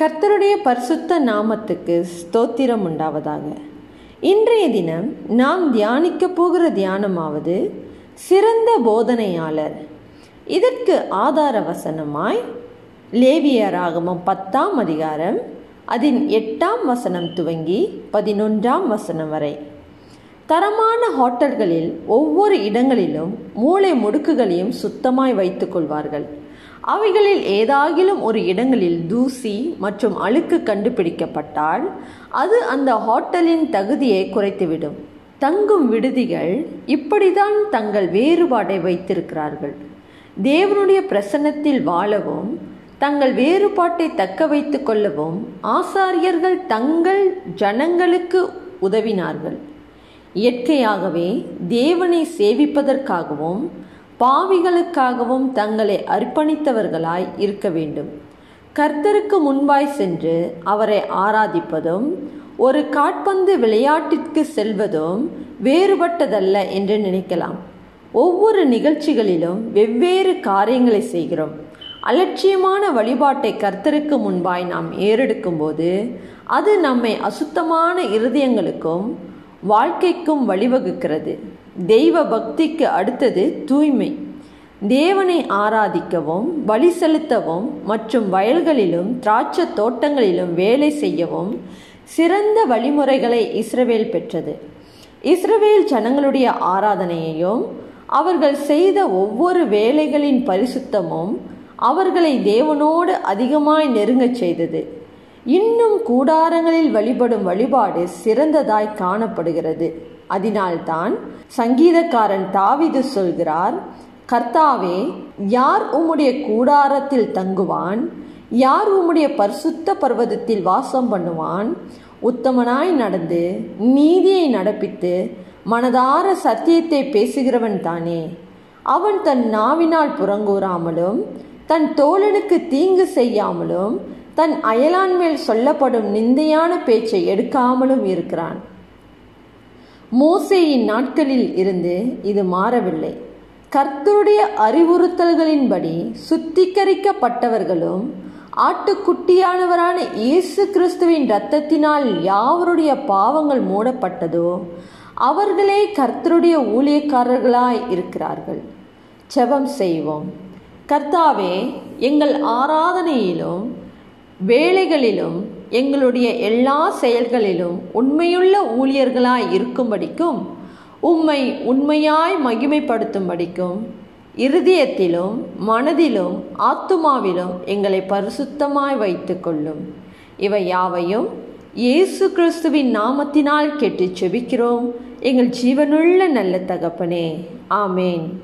கர்த்தருடைய பரிசுத்த நாமத்துக்கு ஸ்தோத்திரம் உண்டாவதாக. இன்றைய தினம் நாம் தியானிக்க போகிற தியானமாவது சிறந்த போதனையாளர். இதற்கு ஆதார வசனமாய் லேவியராகமம் பத்தாம் அதிகாரம் அதன் எட்டாம் வசனம் துவங்கி பதினொன்றாம் வசனம் வரை. தரமான ஹோட்டல்களில் ஒவ்வொரு இடங்களிலும் மூளை முடுக்குகளையும் சுத்தமாய் வைத்துக் கொள்வார்கள். அவைகளில் ஏதாகிலும் ஒரு இடங்களில் தூசி மற்றும் அழுக்கு கண்டுபிடிக்கப்பட்டால் அது அந்த ஹோட்டலின் தகுதியை குறைத்துவிடும். தங்கும் விடுதிகள் இப்படிதான் தங்கள் வேறுபாட்டை வைத்திருக்கிறார்கள். தேவனுடைய பிரசன்னத்தில் வாழவும் தங்கள் வேறுபாட்டை தக்க வைத்து கொள்ளவும் ஆசாரியர்கள் தங்கள் ஜனங்களுக்கு உதவினார்கள். இயற்கையாகவே தேவனை சேவிப்பதற்காகவும் பாவிகளுக்காகவும் தங்களை அர்ப்பணித்தவர்களாய் இருக்க வேண்டும். கர்த்தருக்கு முன்பாய் சென்று அவரை ஆராதிப்பதும் ஒரு காட்பந்து விளையாட்டிற்கு செல்வதும் வேறுபட்டதல்ல என்று நினைக்கலாம். ஒவ்வொரு நிகழ்ச்சிகளிலும் வெவ்வேறு காரியங்களை செய்கிறோம். அலட்சியமான வழிபாட்டை கர்த்தருக்கு முன்பாய் நாம் ஏறெடுக்கும்போது அது நம்மை அசுத்தமான இருதயங்களுக்கும் வாழ்க்கைக்கும் வழிவகுக்கிறது. தெய்வ பக்திக்கு அடுத்தது தூய்மை. தேவனை ஆராதிக்கவும் வழி செலுத்தவும் மற்றும் வயல்களிலும் திராட்சை தோட்டங்களிலும் வேலை செய்யவும் சிறந்த வழிமுறைகளை இஸ்ரவேல் பெற்றது. இஸ்ரவேல் ஜனங்களுடைய ஆராதனையையும் அவர்கள் செய்த ஒவ்வொரு வேலைகளின் பரிசுத்தமும் அவர்களை தேவனோடு அதிகமாய் நெருங்கச் செய்தது. இன்னும் கூடாரங்களில் வழிபடும் வழிபாடு சிறந்ததாய் காணப்படுகிறது. அதனால்தான் சங்கீதக்காரன் தாவிது சொல்கிறார் கர்த்தாவே யார் உம்முடைய கூடாரத்தில் தங்குவான்? யார் உம்முடைய பரிசுத்த பர்வதத்தில் வாசம் பண்ணுவான்? உத்தமனாய் நடந்து நீதியை நடப்பித்து மனதார சத்தியத்தை பேசுகிறவன் தானே. அவன் தன் நாவினால் புறங்கூறாமலும் தன் தோழனுக்கு தீங்கு செய்யாமலும் தன் அயலான் மேல் சொல்லப்படும் நிந்தையான பேச்சை எடுக்காமலும் இருக்கிறான். மோசேயின் நாட்களில் இருந்து இது மாறவில்லை. கர்த்தருடைய அறிவுறுத்தல்களின்படி சுத்திகரிக்கப்பட்டவர்களும் ஆட்டுக்குட்டியானவரான இயேசு கிறிஸ்துவின் இரத்தத்தினால் யாவருடைய பாவங்கள் மூடப்பட்டதோ அவர்களே கர்த்தருடைய ஊழியக்காரர்களாய் இருக்கிறார்கள். செபம் செய்வோம். கர்த்தாவே எங்கள் ஆராதனையிலும் வேலைகளிலும் எங்களுடைய எல்லா செயல்களிலும் உண்மையுள்ள ஊழியர்களாய் இருக்கும்படிக்கும் உம்மை உண்மையாய் மகிமைப்படுத்தும்படிக்கும் இருதயத்திலும் மனதிலும் ஆத்துமாவிலும் எங்களை பரிசுத்தமாய் வைத்து கொள்ளும் இவை யாவையும் இயேசு கிறிஸ்துவின் நாமத்தினால் கேட்டு செபிக்கிறோம். எங்கள் ஜீவனுள்ள நல்ல தகப்பனே. ஆமேன்.